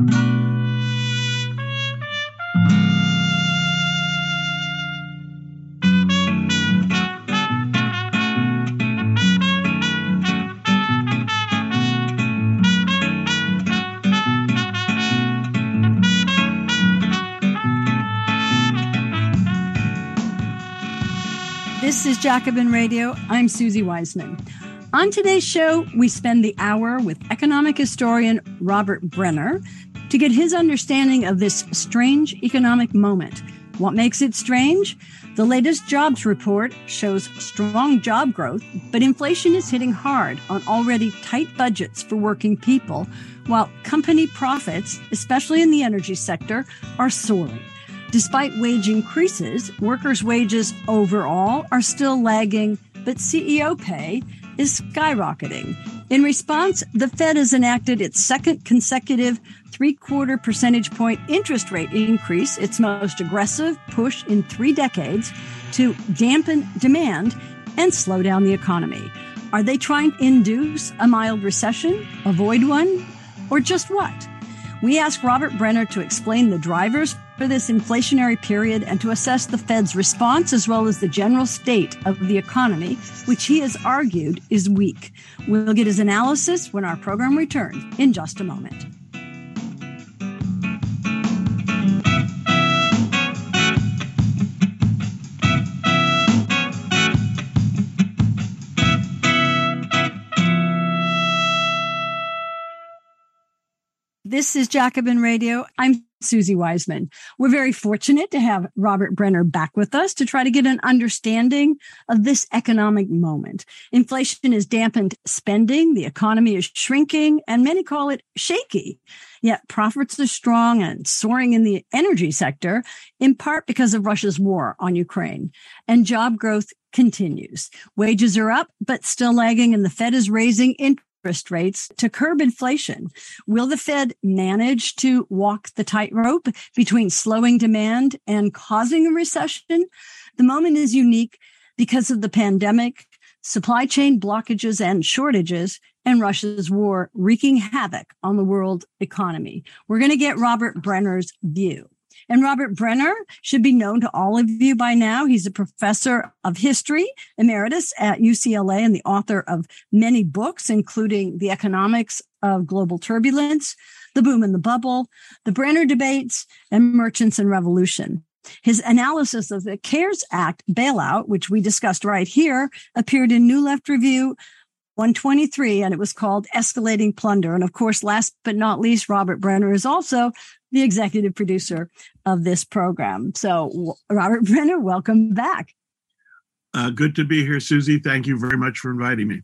This is Jacobin Radio. I'm Suzi Weissman. On today's show, we spend the hour with economic historian Robert Brenner to get his understanding of this strange economic moment. What makes it strange? The latest jobs report shows strong job growth, but inflation is hitting hard on already tight budgets for working people, while company profits, especially in the energy sector, are soaring. Despite wage increases, workers' wages overall are still lagging, but CEO pay is skyrocketing. In response, the Fed has enacted its second consecutive three quarter percentage point interest rate increase, its most aggressive push in three decades to dampen demand and slow down the economy. Are they trying to induce a mild recession, avoid one, or just what? We asked Robert Brenner to explain the drivers for this inflationary period and to assess the Fed's response as well as the general state of the economy, which he has argued is weak. We'll get his analysis when our program returns in just a moment. This is Jacobin Radio. I'm Suzi Weissman. We're very fortunate to have Robert Brenner back with us to try to get an understanding of this economic moment. Inflation has dampened spending, the economy is shrinking, and many call it shaky. Yet profits are strong and soaring in the energy sector, in part because of Russia's war on Ukraine. And job growth continues. Wages are up, but still lagging, and the Fed is raising interest interest rates to curb inflation. Will the Fed manage to walk the tightrope between slowing demand and causing a recession? The moment is unique because of the pandemic, supply chain blockages and shortages, and Russia's war wreaking havoc on the world economy. We're going to get Robert Brenner's view. And Robert Brenner should be known to all of you by now. He's a professor of history emeritus at UCLA and the author of many books, including The Economics of Global Turbulence, The Boom and the Bubble, The Brenner Debates, and Merchants and Revolution. His analysis of the CARES Act bailout, which we discussed right here, appeared in New Left Review 123, and it was called Escalating Plunder. And of course, last but not least, Robert Brenner is also the executive producer of this program. So, Robert Brenner, welcome back. Uh, good to be here, Suzi. Thank you very much for inviting me.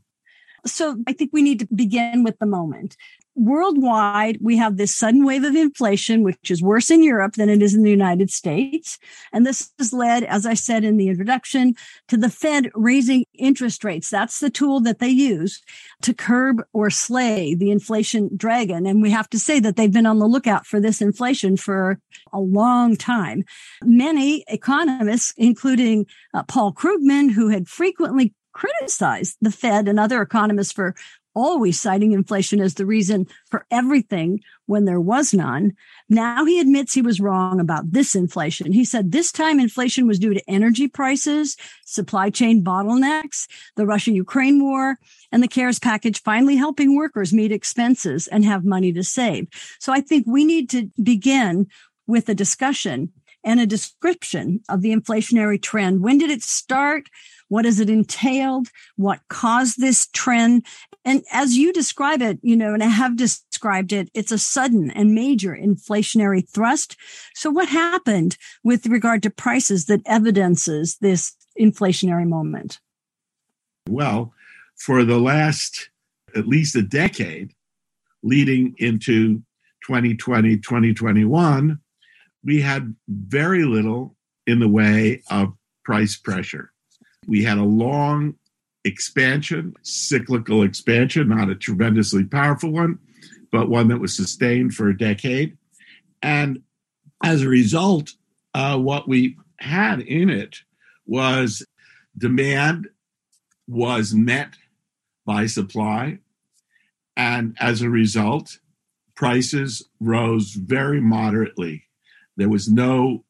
So, I think we need to begin with the moment worldwide, we have this sudden wave of inflation, which is worse in Europe than it is in the United States. And this has led, as I said in the introduction, to the Fed raising interest rates. That's the tool that they use to curb or slay the inflation dragon. And we have to say that they've been on the lookout for this inflation for a long time. Many economists, including uh, Paul Krugman, who had frequently criticized the Fed and other economists for always citing inflation as the reason for everything when there was none. Now he admits he was wrong about this inflation. He said this time inflation was due to energy prices, supply chain bottlenecks, the Russia Ukraine war, and the CARES package finally helping workers meet expenses and have money to save. So I think we need to begin with a discussion and a description of the inflationary trend. When did it start? What has it entailed? What caused this trend? And as you describe it, you know, and I have described it, it's a sudden and major inflationary thrust. So what happened with regard to prices that evidences this inflationary moment? Well, for the last at least a decade leading into 2020, 2021, we had very little in the way of price pressure. We had a long expansion, cyclical expansion, not a tremendously powerful one, but one that was sustained for a decade. And as a result, uh, what we had in it was demand was met by supply. And as a result, prices rose very moderately. There was no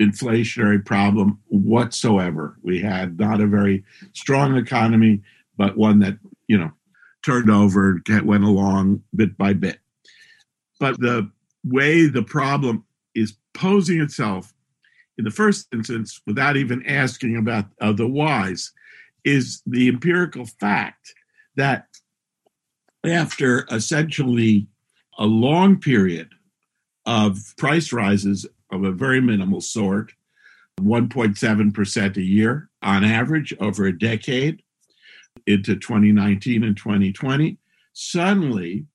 inflationary problem whatsoever. We had not a very strong economy, but one that, you know, turned over, went along bit by bit. But the way the problem is posing itself in the first instance, without even asking about uh, the whys, is the empirical fact that after essentially a long period of price rises of a very minimal sort, 1.7% a year on average over a decade into 2019 and 2020. Suddenly,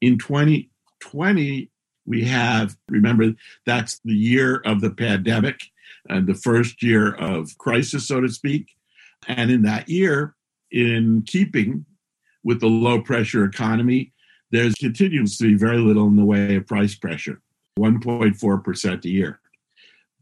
in 2020, we have, remember, that's the year of the pandemic and the first year of crisis, so to speak. And in that year, in keeping with the low pressure economy, there continues to be very little in the way of price pressure 1.4% a year.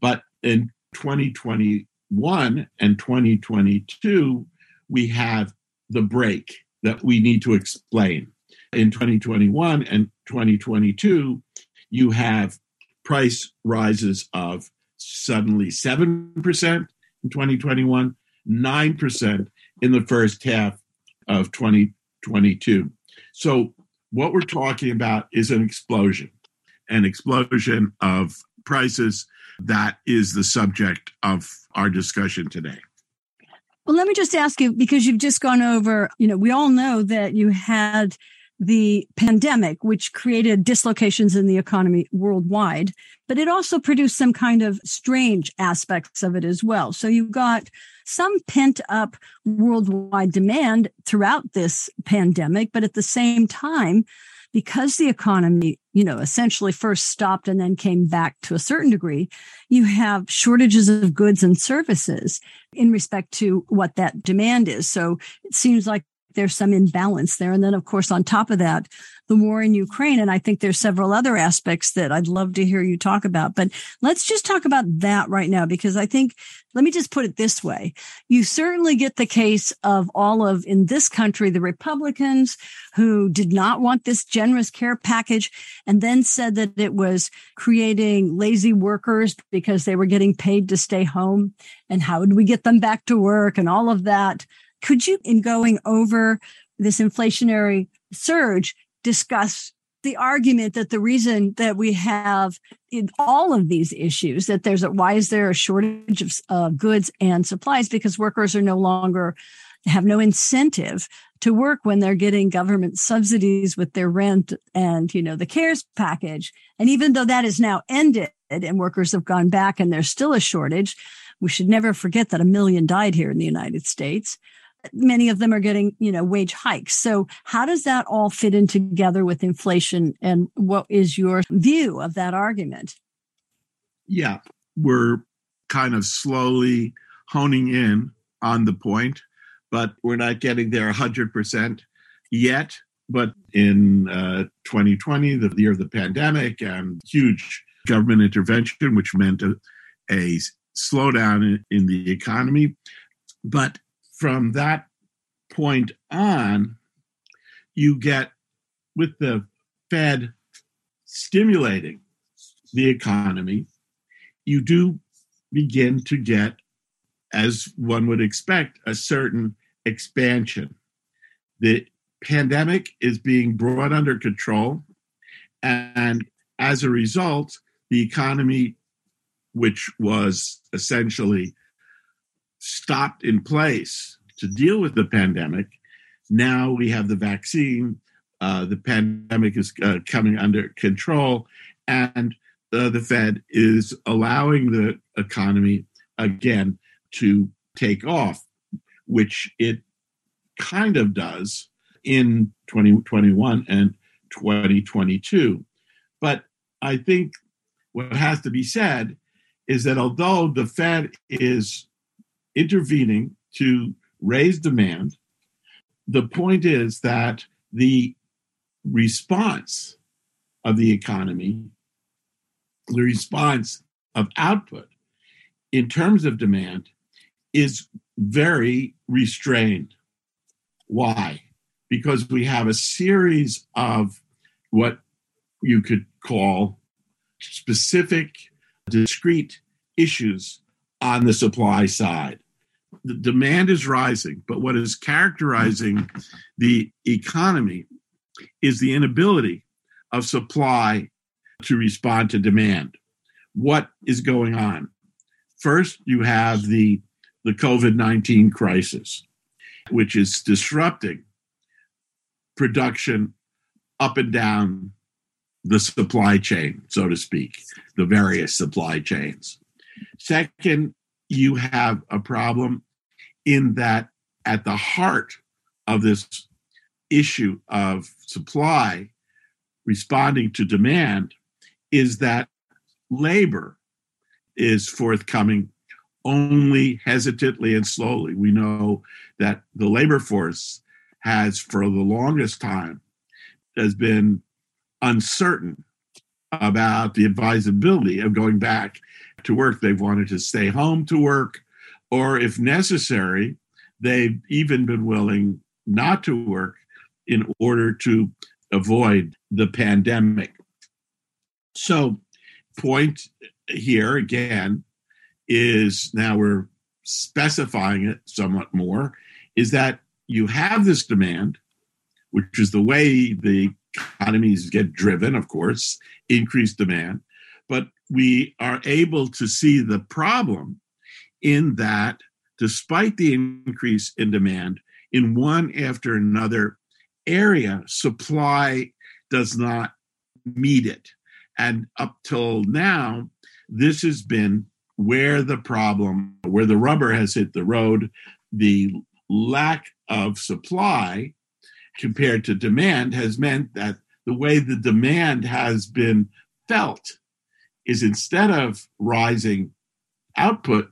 But in 2021 and 2022, we have the break that we need to explain. In 2021 and 2022, you have price rises of suddenly 7% in 2021, 9% in the first half of 2022. So, what we're talking about is an explosion, an explosion of prices that is the subject of our discussion today. Well, let me just ask you because you've just gone over, you know, we all know that you had the pandemic, which created dislocations in the economy worldwide, but it also produced some kind of strange aspects of it as well. So you got some pent up worldwide demand throughout this pandemic, but at the same time, because the economy, you know, essentially first stopped and then came back to a certain degree, you have shortages of goods and services in respect to what that demand is. So it seems like there's some imbalance there. And then, of course, on top of that, the war in Ukraine. And I think there's several other aspects that I'd love to hear you talk about. But let's just talk about that right now, because I think, let me just put it this way. You certainly get the case of all of, in this country, the Republicans who did not want this generous care package and then said that it was creating lazy workers because they were getting paid to stay home. And how would we get them back to work and all of that? Could you, in going over this inflationary surge, discuss the argument that the reason that we have in all of these issues that there's a why is there a shortage of uh, goods and supplies? Because workers are no longer have no incentive to work when they're getting government subsidies with their rent and you know the CARES package. And even though that is now ended and workers have gone back and there's still a shortage we should never forget that a million died here in the united states many of them are getting, you know, wage hikes. So how does that all fit in together with inflation? And what is your view of that argument? Yeah, we're kind of slowly honing in on the point, but we're not getting there 100% yet. But in uh, 2020, the year of the pandemic and huge government intervention, which meant a, a slowdown in, in the economy. But from that point on, you get with the Fed stimulating the economy, you do begin to get, as one would expect, a certain expansion. The pandemic is being brought under control, and as a result, the economy, which was essentially stopped in place to deal with the pandemic. Now we have the vaccine. Uh, the pandemic is uh, coming under control, and uh, the Fed is allowing the economy again to take off, which it kind of does in 2021 and 2022. But I think what has to be said is that although the Fed is intervening to raise demand. The point is that the response of the economy, the response of output in terms of demand is very restrained. Why? Because we have a series of what you could call specific, discrete issues on the supply side. The demand is rising, but what is characterizing the economy is the inability of supply to respond to demand. What is going on? First, you have the, the COVID 19 crisis, which is disrupting production up and down the supply chain, so to speak, the various supply chains. Second, you have a problem in that at the heart of this issue of supply responding to demand is that labor is forthcoming only hesitantly and slowly. We know that the labor force has, for the longest time, has been uncertain about the advisability of going back to work. They've wanted to stay home to work, or if necessary, they've even been willing not to work in order to avoid the pandemic. So, point here again is now we're specifying it somewhat more is that you have this demand, which is the way the economies get driven, of course, increased demand. But we are able to see the problem in that despite the increase in demand, in one after another area, supply does not meet it. And up till now, this has been where the problem, where the rubber has hit the road, the lack of supply compared to demand has meant that the way the demand has been felt is instead of rising output,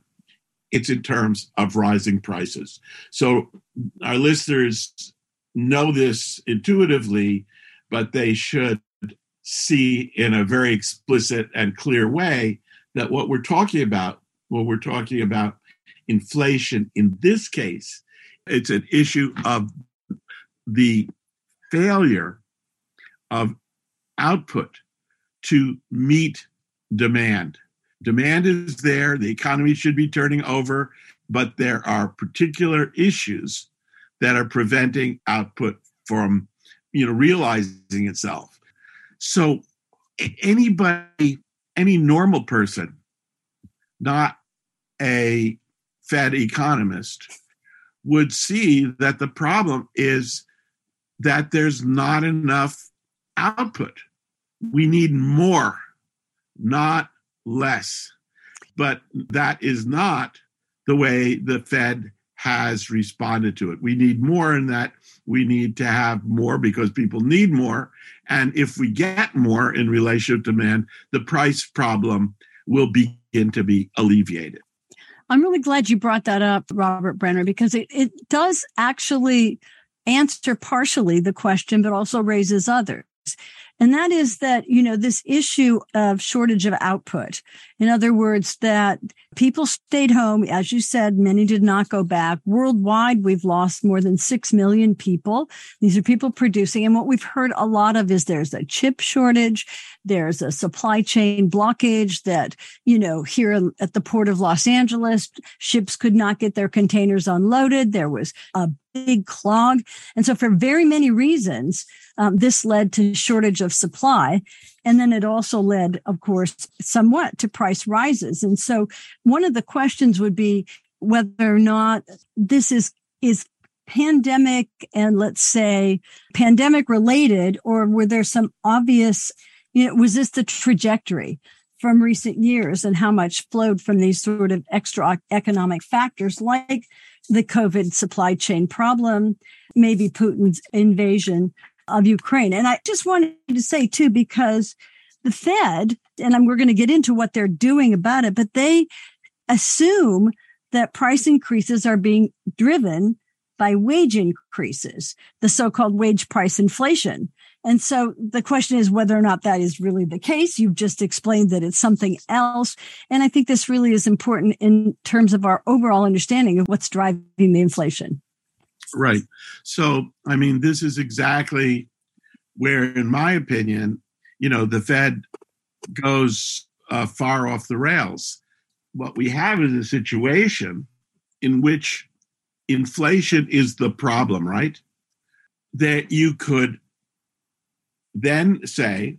it's in terms of rising prices. So our listeners know this intuitively, but they should see in a very explicit and clear way that what we're talking about, what we're talking about inflation in this case, it's an issue of the failure of output to meet demand. Demand is there, the economy should be turning over, but there are particular issues that are preventing output from you know realizing itself. So anybody any normal person not a Fed economist would see that the problem is that there's not enough output. We need more, not less. But that is not the way the Fed has responded to it. We need more in that we need to have more because people need more. And if we get more in relation to demand, the price problem will begin to be alleviated. I'm really glad you brought that up, Robert Brenner, because it, it does actually answer partially the question, but also raises others. And that is that, you know, this issue of shortage of output. In other words, that people stayed home. As you said, many did not go back. Worldwide, we've lost more than 6 million people. These are people producing. And what we've heard a lot of is there's a chip shortage. There's a supply chain blockage that, you know, here at the port of Los Angeles, ships could not get their containers unloaded. There was a big clog. And so for very many reasons, um, this led to shortage of supply. And then it also led, of course, somewhat to price rises. And so one of the questions would be whether or not this is, is pandemic and let's say pandemic related, or were there some obvious, you know, was this the trajectory? from recent years and how much flowed from these sort of extra economic factors like the COVID supply chain problem, maybe Putin's invasion of Ukraine. And I just wanted to say too, because the Fed, and we're going to get into what they're doing about it, but they assume that price increases are being driven by wage increases, the so-called wage price inflation. And so the question is whether or not that is really the case. You've just explained that it's something else. And I think this really is important in terms of our overall understanding of what's driving the inflation. Right. So, I mean, this is exactly where, in my opinion, you know, the Fed goes uh, far off the rails. What we have is a situation in which inflation is the problem, right? That you could then say,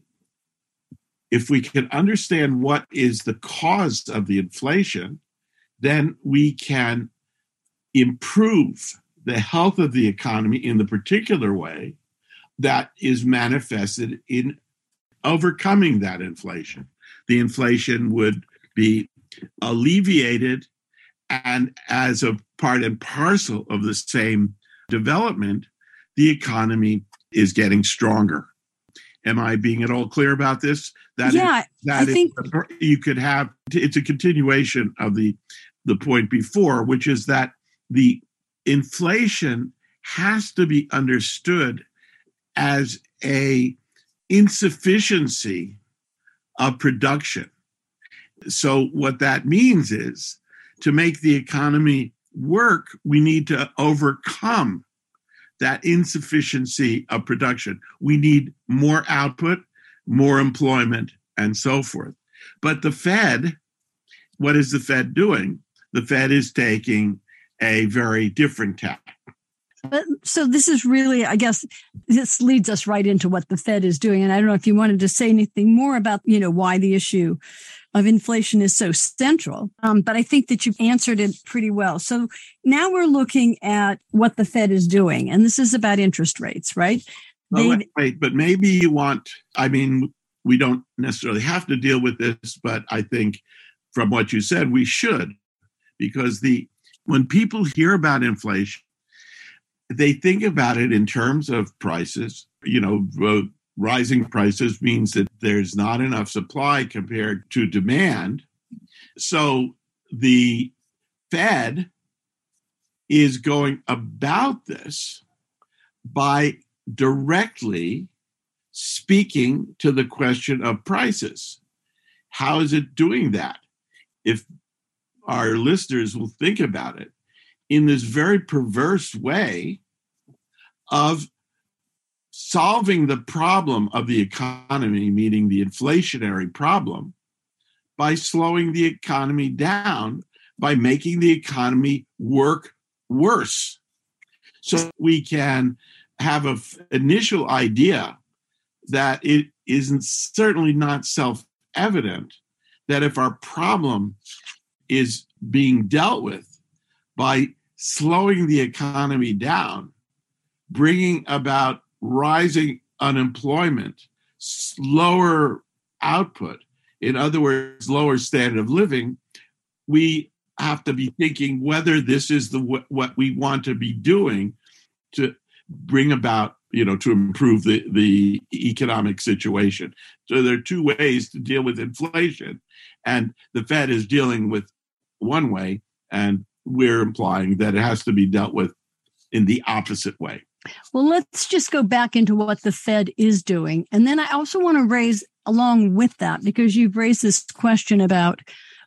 if we can understand what is the cause of the inflation, then we can improve the health of the economy in the particular way that is manifested in overcoming that inflation. The inflation would be alleviated, and as a part and parcel of the same development, the economy is getting stronger. Am I being at all clear about this? That yeah, is, that I think you could have. It's a continuation of the the point before, which is that the inflation has to be understood as a insufficiency of production. So what that means is to make the economy work, we need to overcome that insufficiency of production. We need more output, more employment, and so forth. But the Fed, what is the Fed doing? The Fed is taking a very different tack. But, so this is really, I guess, this leads us right into what the Fed is doing. And I don't know if you wanted to say anything more about, you know, why the issue of inflation is so central. Um, but I think that you've answered it pretty well. So now we're looking at what the Fed is doing, and this is about interest rates, right? Well, wait, wait, but maybe you want, I mean, we don't necessarily have to deal with this, but I think from what you said, we should, because the when people hear about inflation, they think about it in terms of prices. You know, uh, rising prices means that there's not enough supply compared to demand. So the Fed is going about this by directly speaking to the question of prices. How is it doing that? If our listeners will think about it, in this very perverse way of solving the problem of the economy, meaning the inflationary problem, by slowing the economy down, by making the economy work worse. So we can have an f- initial idea that it isn't certainly not self evident that if our problem is being dealt with by slowing the economy down, bringing about rising unemployment, slower output, in other words, lower standard of living, we have to be thinking whether this is the what we want to be doing to bring about you know to improve the the economic situation. So there are two ways to deal with inflation and the fed is dealing with one way and we're implying that it has to be dealt with in the opposite way. Well, let's just go back into what the Fed is doing. And then I also want to raise along with that, because you've raised this question about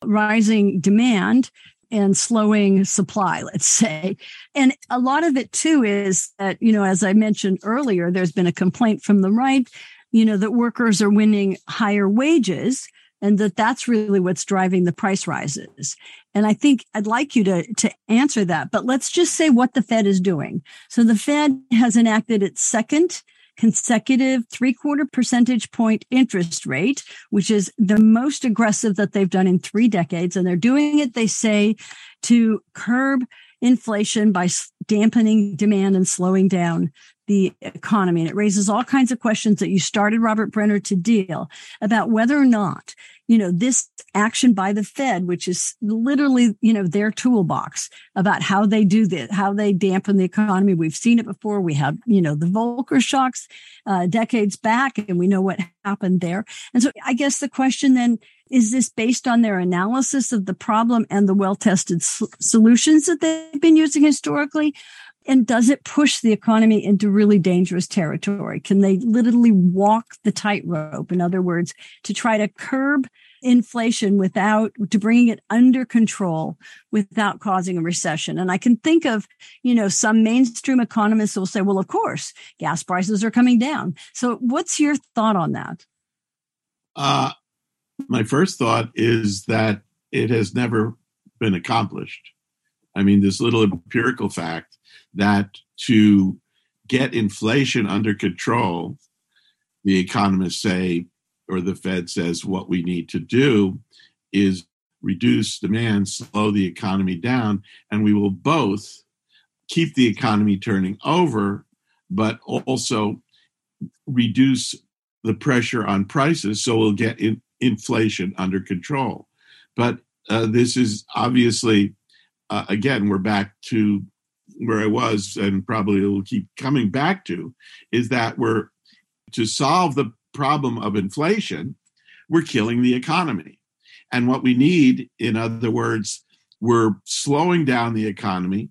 rising demand and slowing supply, let's say. And a lot of it too is that, you know, as I mentioned earlier, there's been a complaint from the right, you know, that workers are winning higher wages and that that's really what's driving the price rises. And I think I'd like you to, to answer that, but let's just say what the Fed is doing. So the Fed has enacted its second consecutive three quarter percentage point interest rate, which is the most aggressive that they've done in three decades. And they're doing it, they say, to curb inflation by dampening demand and slowing down the economy. And it raises all kinds of questions that you started Robert Brenner to deal about whether or not, you know, this action by the Fed, which is literally, you know, their toolbox about how they do this, how they dampen the economy. We've seen it before. We have, you know, the Volcker shocks uh, decades back, and we know what happened there. And so I guess the question then is this based on their analysis of the problem and the well tested solutions that they've been using historically? And does it push the economy into really dangerous territory? Can they literally walk the tightrope? In other words, to try to curb inflation without to bringing it under control without causing a recession. And I can think of, you know, some mainstream economists will say, well, of course, gas prices are coming down. So what's your thought on that? Uh, my first thought is that it has never been accomplished. I mean, this little empirical fact that to get inflation under control, the economists say, or the Fed says, what we need to do is reduce demand, slow the economy down, and we will both keep the economy turning over, but also reduce the pressure on prices so we'll get in, inflation under control. But uh, this is obviously, uh, again, we're back to where I was, and probably will keep coming back to, is that we're to solve the problem of inflation, we're killing the economy. And what we need, in other words, we're slowing down the economy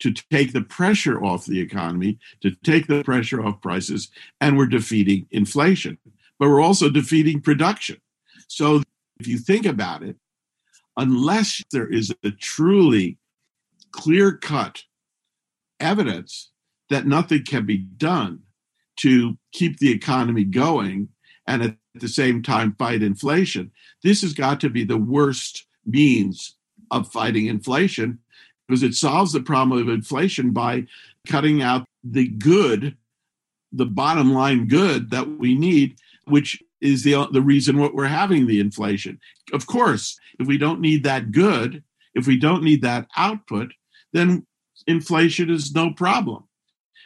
to take the pressure off the economy, to take the pressure off prices, and we're defeating inflation. But we're also defeating production. So if you think about it, unless there is a truly clear cut evidence that nothing can be done to keep the economy going and at the same time fight inflation, this has got to be the worst means of fighting inflation because it solves the problem of inflation by cutting out the good, the bottom line good that we need, which is the the reason what we're having the inflation. Of course, if we don't need that good, if we don't need that output, then inflation is no problem.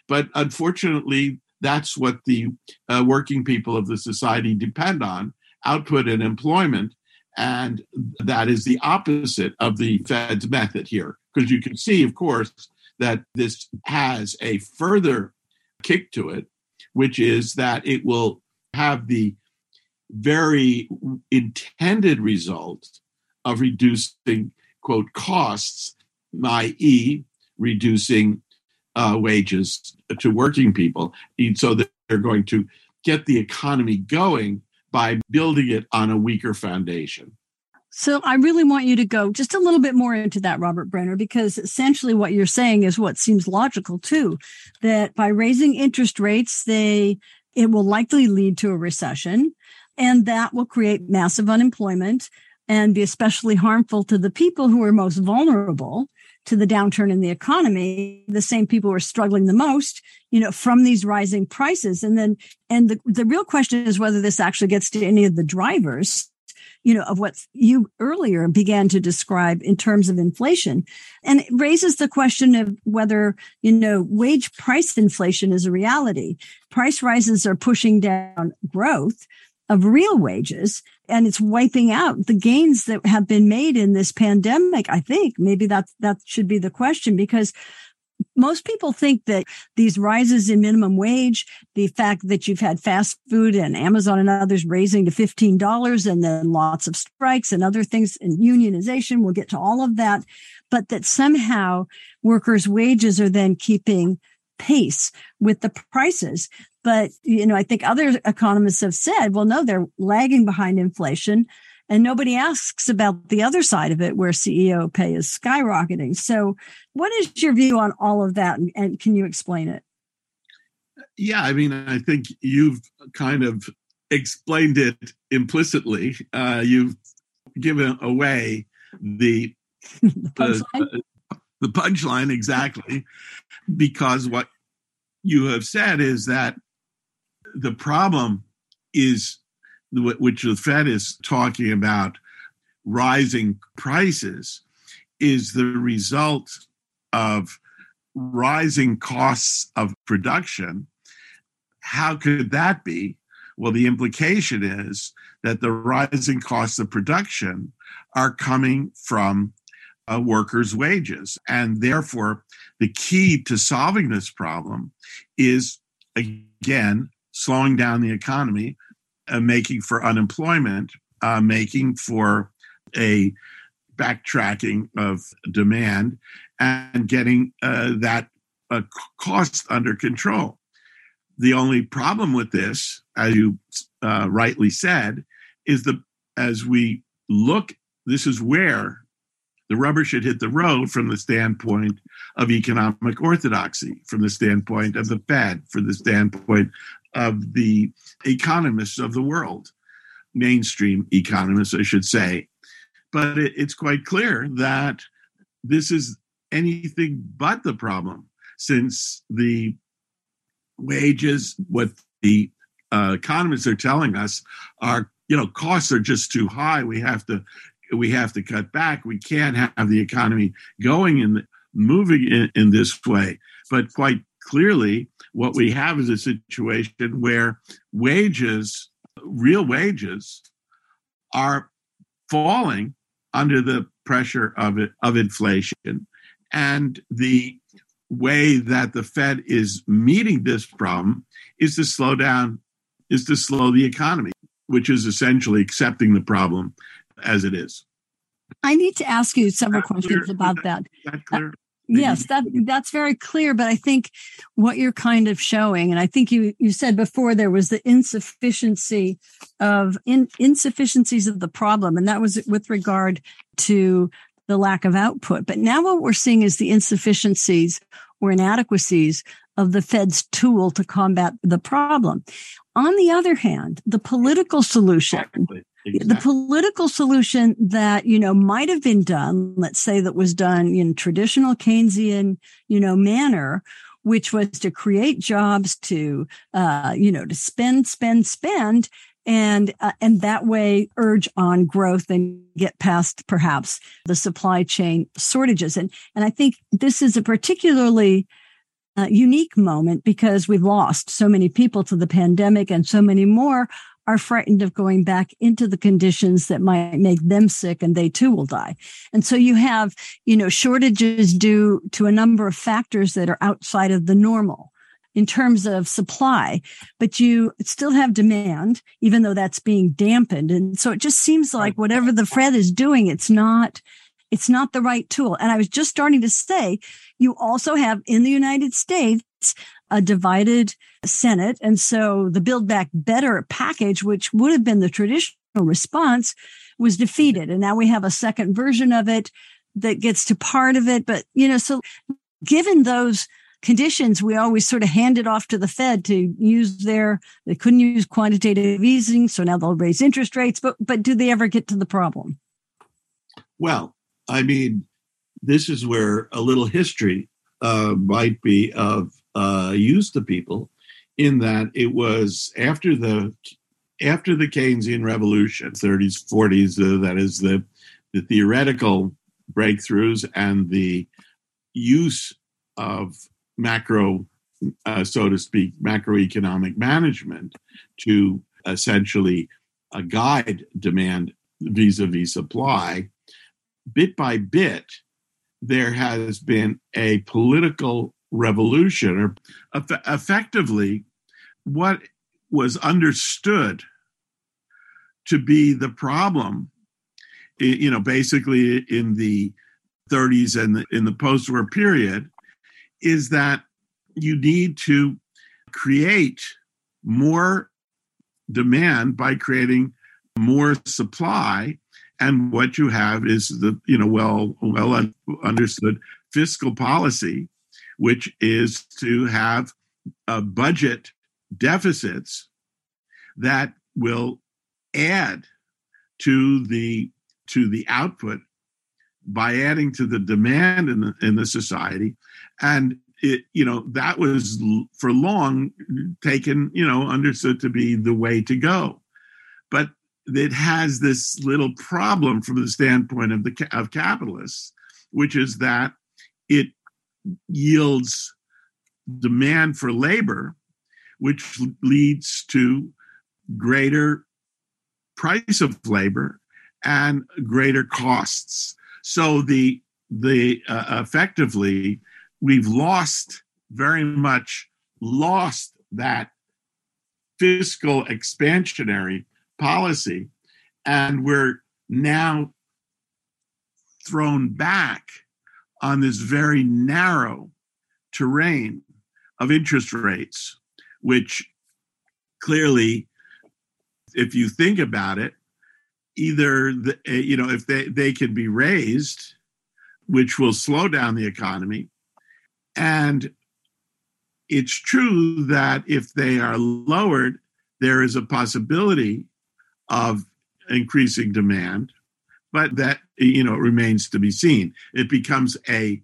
But unfortunately, that's what the uh, working people of the society depend on output and employment. And that is the opposite of the Fed's method here. Because you can see, of course, that this has a further kick to it, which is that it will have the very intended result of reducing, quote, costs, i.e., reducing uh, wages to working people. And so that they're going to get the economy going by building it on a weaker foundation. So I really want you to go just a little bit more into that, Robert Brenner, because essentially what you're saying is what seems logical too, that by raising interest rates, they it will likely lead to a recession and that will create massive unemployment and be especially harmful to the people who are most vulnerable to the downturn in the economy, the same people who are struggling the most, you know, from these rising prices. And then, and the, the real question is whether this actually gets to any of the drivers you know, of what you earlier began to describe in terms of inflation. And it raises the question of whether, you know, wage price inflation is a reality. Price rises are pushing down growth of real wages and it's wiping out the gains that have been made in this pandemic. I think maybe that, that should be the question because most people think that these rises in minimum wage, the fact that you've had fast food and Amazon and others raising to $15 and then lots of strikes and other things and unionization, we'll get to all of that, but that somehow workers' wages are then keeping pace with the prices. But, you know, I think other economists have said, well, no, they're lagging behind inflation. And nobody asks about the other side of it where CEO pay is skyrocketing. So, what is your view on all of that? And, and can you explain it? Yeah, I mean, I think you've kind of explained it implicitly. Uh, you've given away the the punchline, the punchline exactly, because what you have said is that the problem is which the Fed is talking about rising prices is the result of rising costs of production. How could that be? Well, the implication is that the rising costs of production are coming from uh, workers' wages. And therefore, the key to solving this problem is, again, slowing down the economy, uh, making for unemployment, uh, making for a backtracking of demand, and getting uh, that uh, cost under control. The only problem with this, as you uh, rightly said, is that as we look, this is where the rubber should hit the road from the standpoint of economic orthodoxy, from the standpoint of the Fed, from the standpoint of the economists of the world. mainstream economists, I should say. But it, it's quite clear that this is anything but the problem, since the wages, what the uh, economists are telling us, are you know costs are just too high. We have to we have to cut back. We can't have the economy going and moving in, in this way. But quite clearly, what we mm-hmm. have is a situation where wages, real wages, are falling under the pressure of it, of inflation, and the way that the Fed is meeting this problem is to slow down, is to slow the economy, which is essentially accepting the problem as it is. I need to ask you several questions clear? about that. that. Yes that that's very clear but i think what you're kind of showing and i think you you said before there was the insufficiency of in, insufficiencies of the problem and that was with regard to the lack of output but now what we're seeing is the insufficiencies or inadequacies of the fed's tool to combat the problem on the other hand the political solution exactly. Exactly. The political solution that, you know, might have been done, let's say that was done in traditional Keynesian, you know, manner, which was to create jobs to, uh, you know, to spend, spend, spend, and uh, and that way urge on growth and get past perhaps the supply chain shortages. And and I think this is a particularly uh, unique moment because we've lost so many people to the pandemic and so many more are frightened of going back into the conditions that might make them sick and they too will die. And so you have, you know, shortages due to a number of factors that are outside of the normal in terms of supply, but you still have demand, even though that's being dampened. And so it just seems like whatever the Fed is doing, it's not, it's not the right tool. And I was just starting to say, you also have in the United States a divided Senate. And so the Build Back Better package, which would have been the traditional response, was defeated. And now we have a second version of it that gets to part of it. But, you know, so given those conditions, we always sort of hand it off to the Fed to use their, they couldn't use quantitative easing. So now they'll raise interest rates. But, but do they ever get to the problem? Well, I mean, this is where a little history uh, might be of uh, use to people in that it was after the after the Keynesian revolution, 30s, 40s, uh, that is the the theoretical breakthroughs and the use of macro, uh, so to speak, macroeconomic management to essentially uh, guide demand vis-a-vis supply. Bit by bit, there has been a political revolution, or eff- effectively, what was understood to be the problem, you know, basically in the 30s and the, in the post war period, is that you need to create more demand by creating more supply and what you have is the you know well well understood fiscal policy which is to have a budget deficits that will add to the to the output by adding to the demand in the in the society. And it you know that was for long taken you know understood to be the way to go. But it has this little problem from the standpoint of the of capitalists which is that it yields demand for labor which leads to greater price of labor and greater costs. So the the uh, effectively we've lost very much lost that fiscal expansionary policy and we're now thrown back on this very narrow terrain of interest rates which clearly, if you think about it, either the, eh, you know if they they can be raised, which will slow down the economy, and it's true that if they are lowered, there is a possibility of increasing demand, but that you know remains to be seen. It becomes a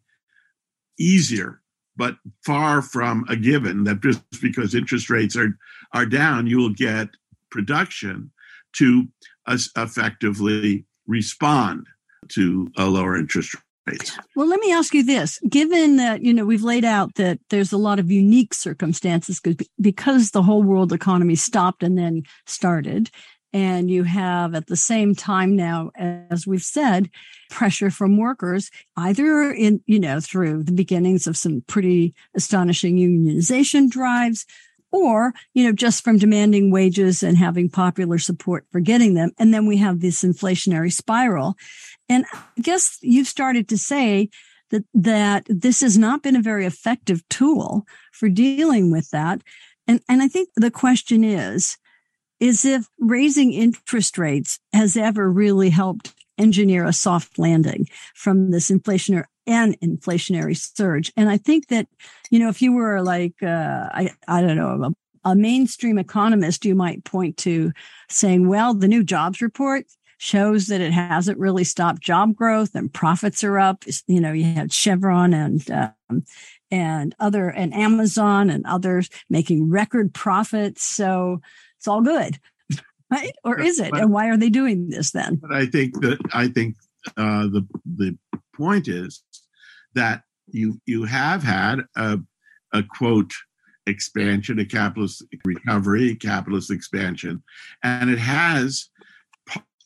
easier, but far from a given that just because interest rates are are down, you will get production to effectively respond to a lower interest rate. Well, let me ask you this. Given that, you know, we've laid out that there's a lot of unique circumstances because the whole world economy stopped and then started, and you have at the same time now, as we've said, pressure from workers, either in, you know, through the beginnings of some pretty astonishing unionization drives, or, you know, just from demanding wages and having popular support for getting them. And then we have this inflationary spiral. And I guess you've started to say that, that this has not been a very effective tool for dealing with that. And, and I think the question is, is if raising interest rates has ever really helped engineer a soft landing from this inflationary and inflationary surge. And I think that, you know, if you were like, uh, I, I don't know, a, a mainstream economist, you might point to saying, well, the new jobs report shows that it hasn't really stopped job growth and profits are up. You know, you had Chevron and, um, and other and Amazon and others making record profits. So it's all good right? Or is it? But, and why are they doing this then? But I think that I think uh, the the point is that you you have had a a quote expansion, a capitalist recovery, capitalist expansion, and it has,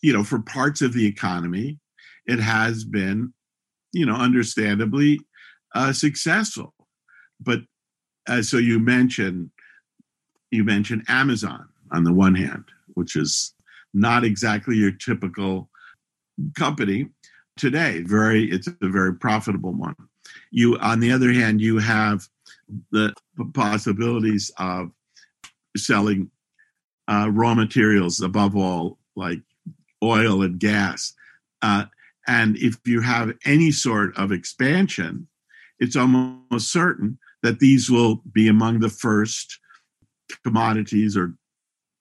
you know, for parts of the economy, it has been, you know, understandably uh, successful. But uh, so you mentioned you mentioned Amazon on the one hand, which is not exactly your typical company today. Very, it's a very profitable one. You, on the other hand, you have the possibilities of selling uh, raw materials, above all, like oil and gas. Uh, and if you have any sort of expansion, it's almost certain that these will be among the first commodities or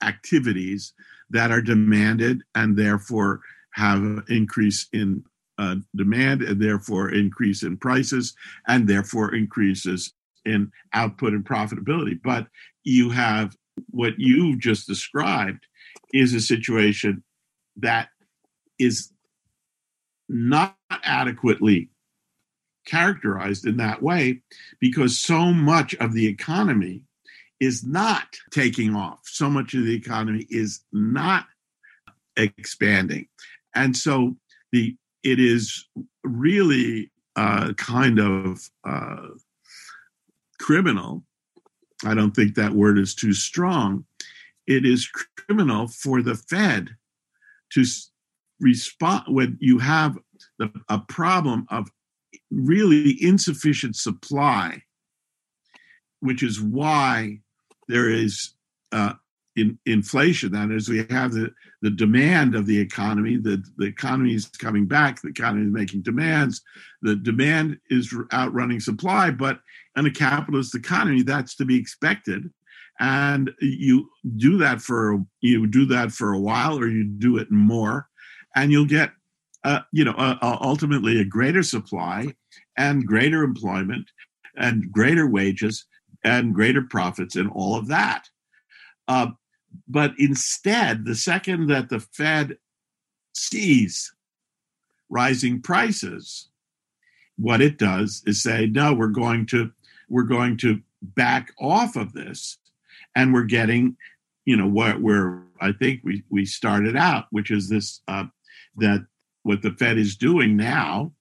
activities that are demanded and therefore have an increase in uh, demand and therefore increase in prices and therefore increases in output and profitability. But you have what you've just described is a situation that is not adequately characterized in that way because so much of the economy is not taking off. So much of the economy is not expanding. And so the it is really uh, kind of uh, criminal. I don't think that word is too strong. It is criminal for the Fed to respond when you have the, a problem of really insufficient supply, which is why there is uh, in, inflation. That is, we have the, the demand of the economy. The, the economy is coming back. The economy is making demands. The demand is outrunning supply. But in a capitalist economy, that's to be expected. And you do that for you do that for a while, or you do it more, and you'll get, uh, you know, uh, ultimately a greater supply and greater employment and greater wages and greater profits and all of that. Uh, but instead, the second that the Fed sees rising prices, what it does is say, no, we're going to we're going to back off of this, and we're getting, you know, what where I think we we started out, which is this uh, that what the Fed is doing now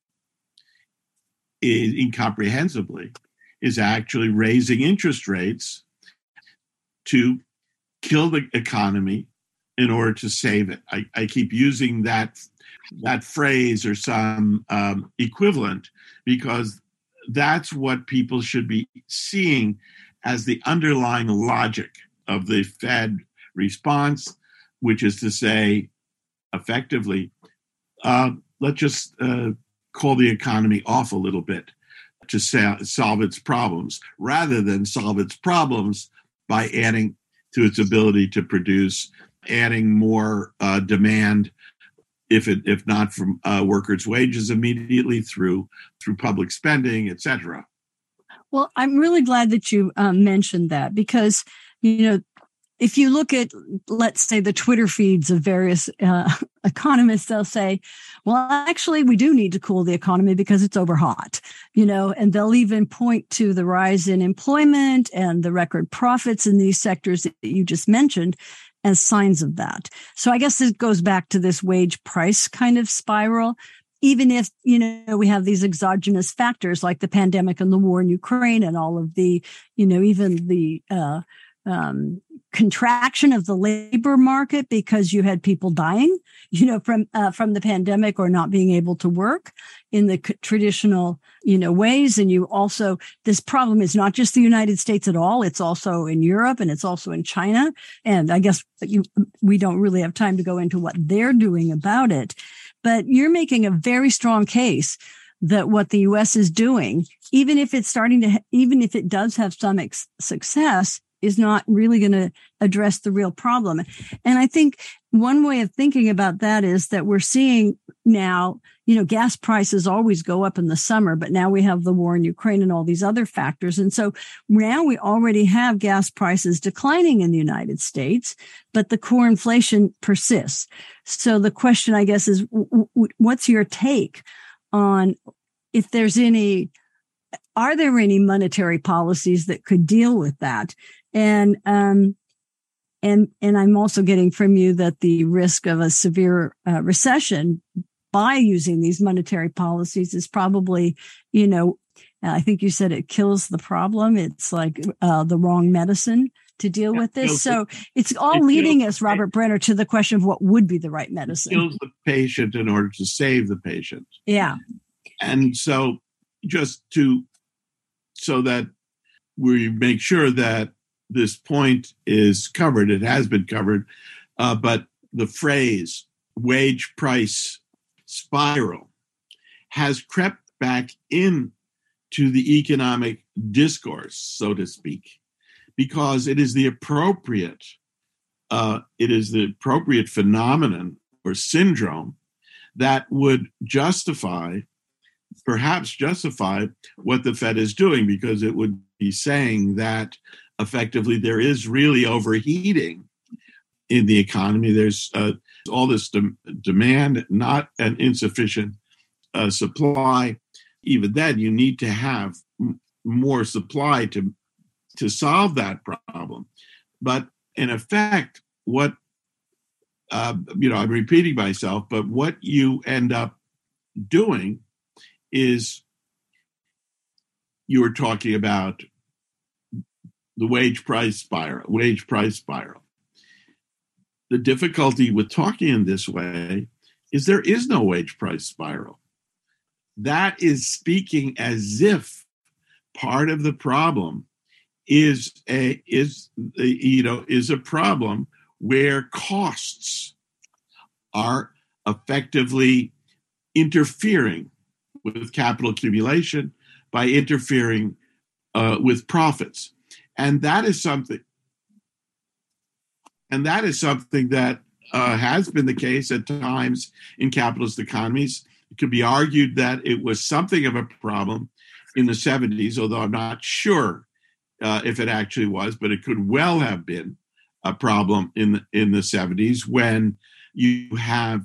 incomprehensibly is actually raising interest rates to kill the economy in order to save it. I, I keep using that that phrase or some um, equivalent because that's what people should be seeing as the underlying logic of the Fed response, which is to say, effectively, uh, let's just uh, call the economy off a little bit to sa- solve its problems rather than solve its problems by adding to its ability to produce adding more uh, demand if it if not from uh, workers' wages immediately through through public spending, etc. Well, I'm really glad that you um, mentioned that because you know if you look at let's say the twitter feeds of various uh, economists they'll say well actually we do need to cool the economy because it's over hot you know and they'll even point to the rise in employment and the record profits in these sectors that you just mentioned as signs of that. So I guess it goes back to this wage price kind of spiral. Even if, you know, we have these exogenous factors like the pandemic and the war in Ukraine and all of the, you know, even the, uh, um, contraction of the labor market because you had people dying, you know, from uh, from the pandemic or not being able to work in the traditional, you know, ways. And you also this problem is not just the United States at all; it's also in Europe and it's also in China. And I guess you, we don't really have time to go into what they're doing about it, but you're making a very strong case that what the U.S. is doing, even if it's starting to, even if it does have some ex- success, is not really going to address the real problem. And I think one way of thinking about that is that we're seeing now, you know, gas prices always go up in the summer, but now we have the war in Ukraine and all these other factors. And so now we already have gas prices declining in the United States, but the core inflation persists. So the question, I guess, is what's your take on if there's any are there any monetary policies that could deal with that? And, um, and, and I'm also getting from you that the risk of a severe uh, recession by using these monetary policies is probably, you know, I think you said it kills the problem. It's like uh, the wrong medicine to deal yeah, with this. So it's all it leading us, Robert Brenner, to the question of what would be the right medicine. It kills the patient in order to save the patient. Yeah. And so just to so that we make sure that this point is covered. It has been covered, uh, but the phrase wage price spiral has crept back in to the economic discourse, so to speak, because it is the appropriate uh, it is the appropriate phenomenon or syndrome that would justify perhaps justify what the Fed is doing because it would be saying that effectively there is really overheating in the economy. There's uh, all this de- demand, not an insufficient uh, supply. Even then, you need to have m- more supply to to solve that problem. But in effect, what uh, you know, I'm repeating myself, but what you end up doing is you were talking about the wage price spiral, wage price spiral. The difficulty with talking in this way is there is no wage price spiral. That is speaking as if part of the problem is a is you know is a problem where costs are effectively interfering with capital accumulation by interfering uh, with profits and that is something and that is something that uh, has been the case at times in capitalist economies. It could be argued that it was something of a problem in the 70s although i'm not sure uh, if it actually was but it could well have been a problem in the, in the 70s when you have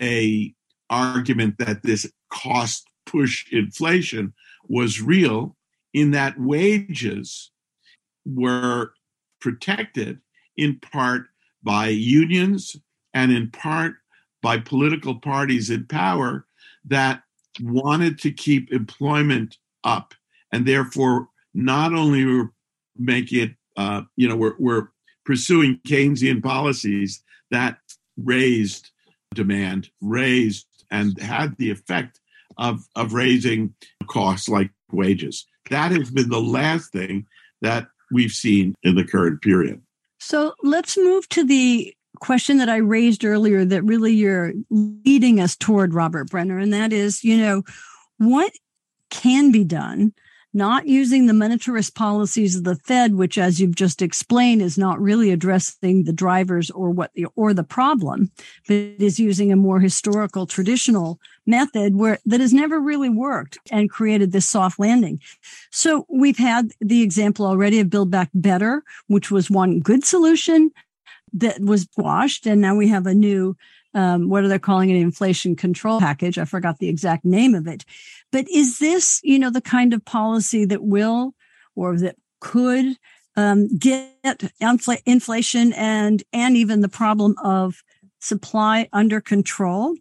a argument that this cost push inflation was real in that wages were protected in part by unions and in part by political parties in power that wanted to keep employment up and therefore not only were making it uh, you know we're, we're pursuing keynesian policies that raised demand raised and had the effect of, of raising costs like wages. That has been the last thing that we've seen in the current period. So let's move to the question that I raised earlier that really you're leading us toward, Robert Brenner, and that is, you know, what can be done not using the monetarist policies of the Fed, which, as you've just explained, is not really addressing the drivers or what the, or the problem, but is using a more historical, traditional method where that has never really worked and created this soft landing. So we've had the example already of Build Back Better, which was one good solution that was washed, and now we have a new um, what are they calling it? Inflation control package. I forgot the exact name of it. But is this, you know, the kind of policy that will or that could um, get infl- inflation and and even the problem of supply under control?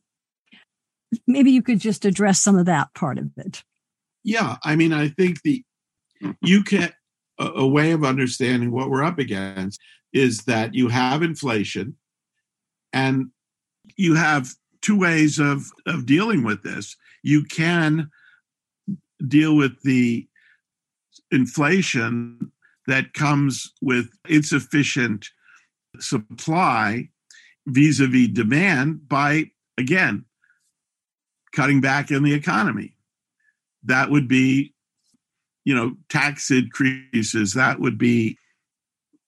Maybe you could just address some of that part of it. Yeah, I mean, I think the you can a, a way of understanding what we're up against is that you have inflation and you have two ways of, of dealing with this. You can deal with the inflation that comes with insufficient supply vis a vis demand by, again, cutting back in the economy. That would be, you know, tax increases. That would be,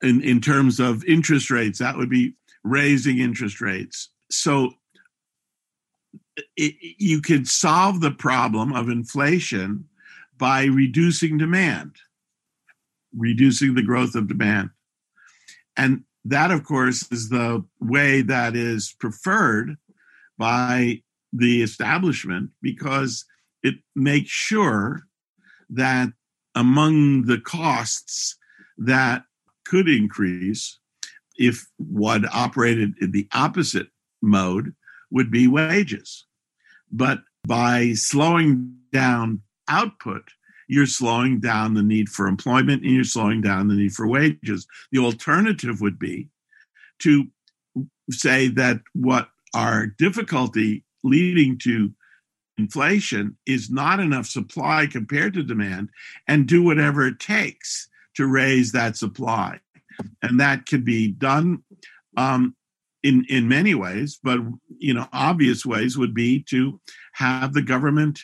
in, in terms of interest rates, that would be raising interest rates so it, you could solve the problem of inflation by reducing demand, reducing the growth of demand. And that, of course, is the way that is preferred by the establishment because it makes sure that among the costs that could increase if one operated in the opposite mode would be wages. But by slowing down output, you're slowing down the need for employment and you're slowing down the need for wages. The alternative would be to say that what our difficulty leading to inflation is not enough supply compared to demand and do whatever it takes to raise that supply. And that can be done um, in in many ways, but you know, obvious ways would be to have the government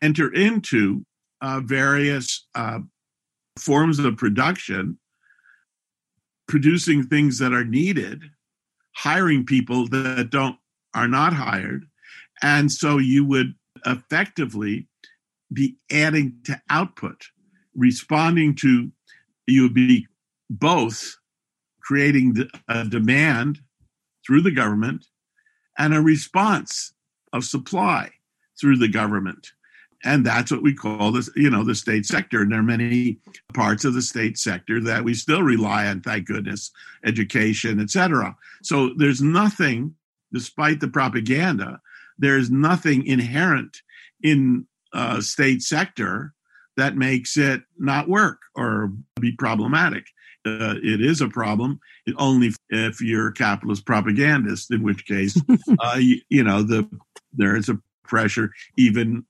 enter into uh, various uh, forms of production, producing things that are needed, hiring people that don't are not hired, and so you would effectively be adding to output, responding to you would be both creating a demand through the government and a response of supply through the government. And that's what we call this you know the state sector. And there are many parts of the state sector that we still rely on thank goodness education etc so there's nothing despite the propaganda there's nothing inherent in uh, state sector that makes it not work or be problematic uh, it is a problem only if you're a capitalist propagandist, in which case, uh, you, you, know, the there is a pressure even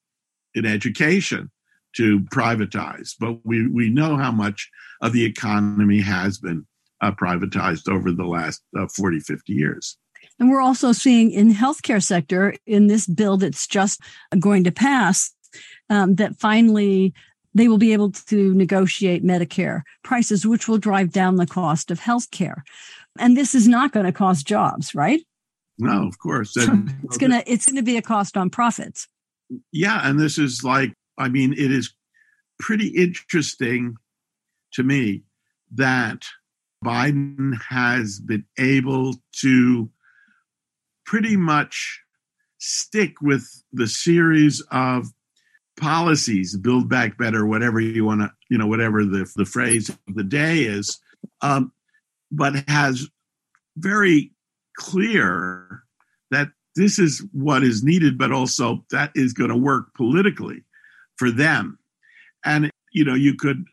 in education to privatize. But we, we know how much of the economy has been uh, privatized over the last uh, 40, 50 years. And we're also seeing in healthcare sector in this bill that's just going to pass um, that finally they will be able to negotiate Medicare prices, which will drive down the cost of health care. And this is not going to cost jobs, right? No, of course. And, it's gonna it's gonna be a cost on profits. Yeah, and this is like, I mean, it is pretty interesting to me that Biden has been able to pretty much stick with the series of policies, build back better, whatever you want to, you know, whatever the, the phrase of the day is, um, but has very clear that this is what is needed, but also that is going to work politically for them. And, you know, you could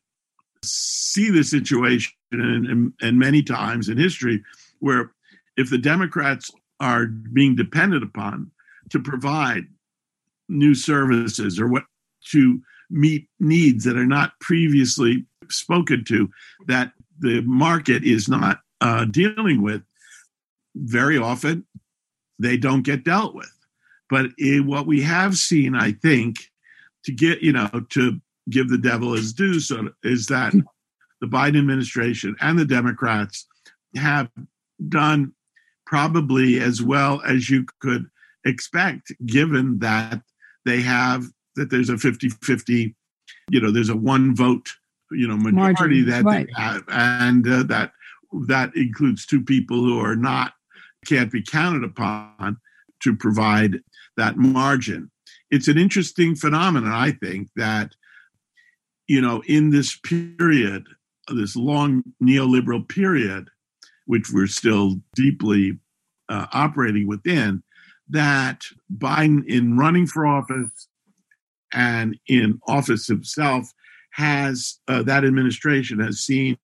see the situation and, and many times in history where if the Democrats are being depended upon to provide new services or what to meet needs that are not previously spoken to that the market is not uh, dealing with very often they don't get dealt with. But what we have seen i think to get you know to give the devil his due, so is that the Biden administration and the Democrats have done probably as well as you could expect, given that they have that there's a 50 50, you know, there's a one vote, you know, majority Margin, that right. they have, and uh, that that includes two people who are not can't be counted upon to provide that margin. It's an interesting phenomenon, I think, that you know, in this period, this long neoliberal period, which we're still deeply uh, operating within, that Biden, in running for office and in office himself, has uh, that administration has seen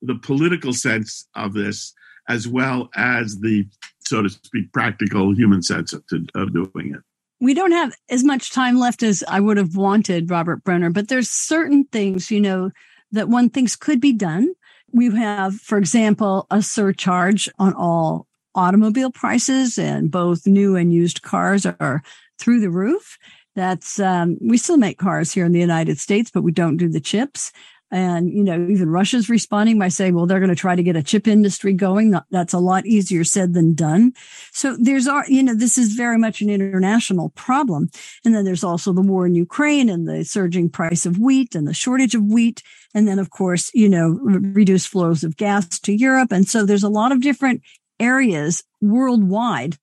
the political sense of this as well as the, so to speak, practical human sense of, of doing it. We don't have as much time left as I would have wanted, Robert Brenner, but there's certain things, you know, that one thinks could be done. We have, for example, a surcharge on all automobile prices and both new and used cars are through the roof. That's, um, we still make cars here in the United States, but we don't do the chips. And, you know, even Russia's responding by saying, well, they're going to try to get a chip industry going. That's a lot easier said than done. So there's, our, you know, this is very much an international problem. And then there's also the war in Ukraine and the surging price of wheat and the shortage of wheat. And then, of course, you know, reduced flows of gas to Europe. And so there's a lot of different areas worldwide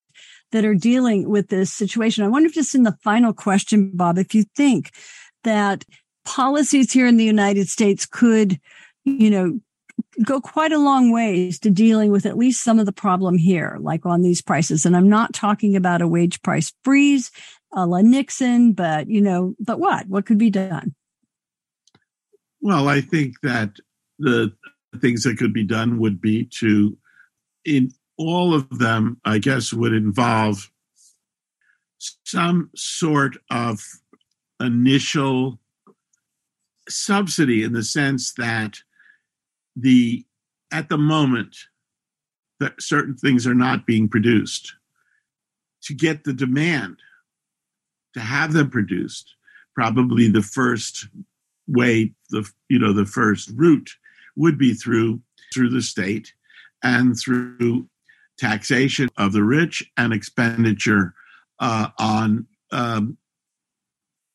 that are dealing with this situation. I wonder if just in the final question, Bob, if you think that policies here in the United States could, you know, go quite a long ways to dealing with at least some of the problem here, like on these prices. And I'm not talking about a wage price freeze a la Nixon, but you know, but what? What could be done? Well, I think that the things that could be done would be to in all of them, I guess, would involve some sort of initial subsidy in the sense that the at the moment that certain things are not being produced. To get the demand to have them produced probably the first way the you know the first route would be through through the state and through taxation of the rich and expenditure uh, on um,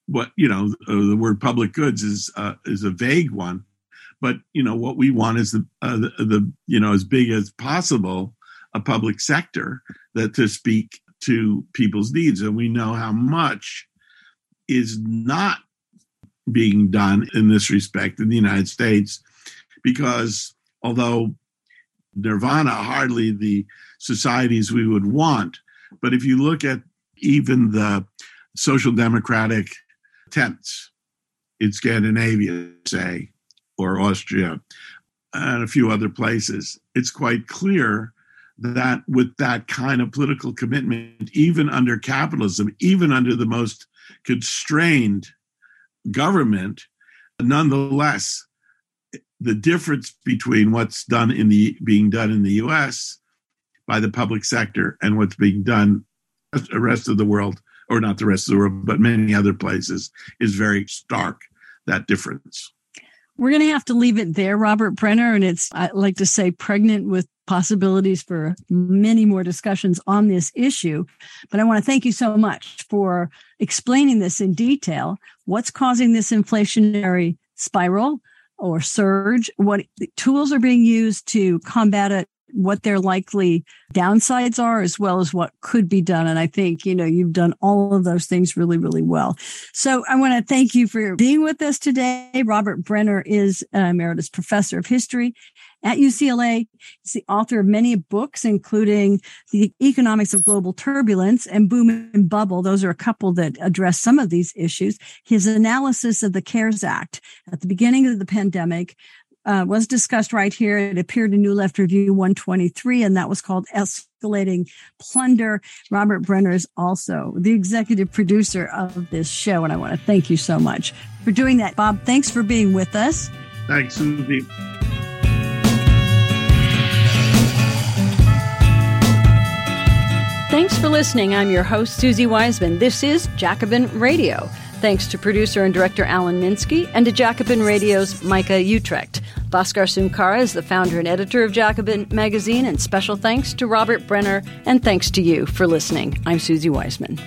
what you know uh, the word public goods is uh, is a vague one but you know what we want is the, uh, the, the you know as big as possible a public sector that to speak to people's needs. And we know how much is not being done in this respect in the United States because although nirvana hardly the societies we would want but if you look at even the social democratic attempts in Scandinavia, say, or Austria, and a few other places, it's quite clear that with that kind of political commitment, even under capitalism, even under the most constrained government, nonetheless, the difference between what's done in the being done in the U.S. by the public sector and what's being done the rest of the world or not the rest of the world, but many other places, is very stark, that difference. We're going to have to leave it there, Robert Brenner. And it's, I like to say, pregnant with possibilities for many more discussions on this issue. But I want to thank you so much for explaining this in detail. What's causing this inflationary spiral or surge? What tools are being used to combat it? What their likely downsides are as well as what could be done. And I think, you know, you've done all of those things really, really well. So I want to thank you for being with us today. Robert Brenner is emeritus professor of history at UCLA. He's the author of many books, including The Economics of Global Turbulence and Boom and Bubble. Those are a couple that address some of these issues. His analysis of the CARES Act at the beginning of the pandemic uh, was discussed right here. It appeared in New Left Review 123, and that was called Escalating Plunder. Robert Brenner is also the executive producer of this show, and I want to thank you so much for doing that. Bob, thanks for being with us. Thanks, Suzi. Thanks for listening. I'm your host, Suzi Weissman. This is Jacobin Radio. Thanks to producer and director Alan Minsky and to Jacobin Radio's Micah Uetricht. Bhaskar Sunkara is the founder and editor of Jacobin Magazine, and special thanks to Robert Brenner, and thanks to you for listening. I'm Suzi Weissman.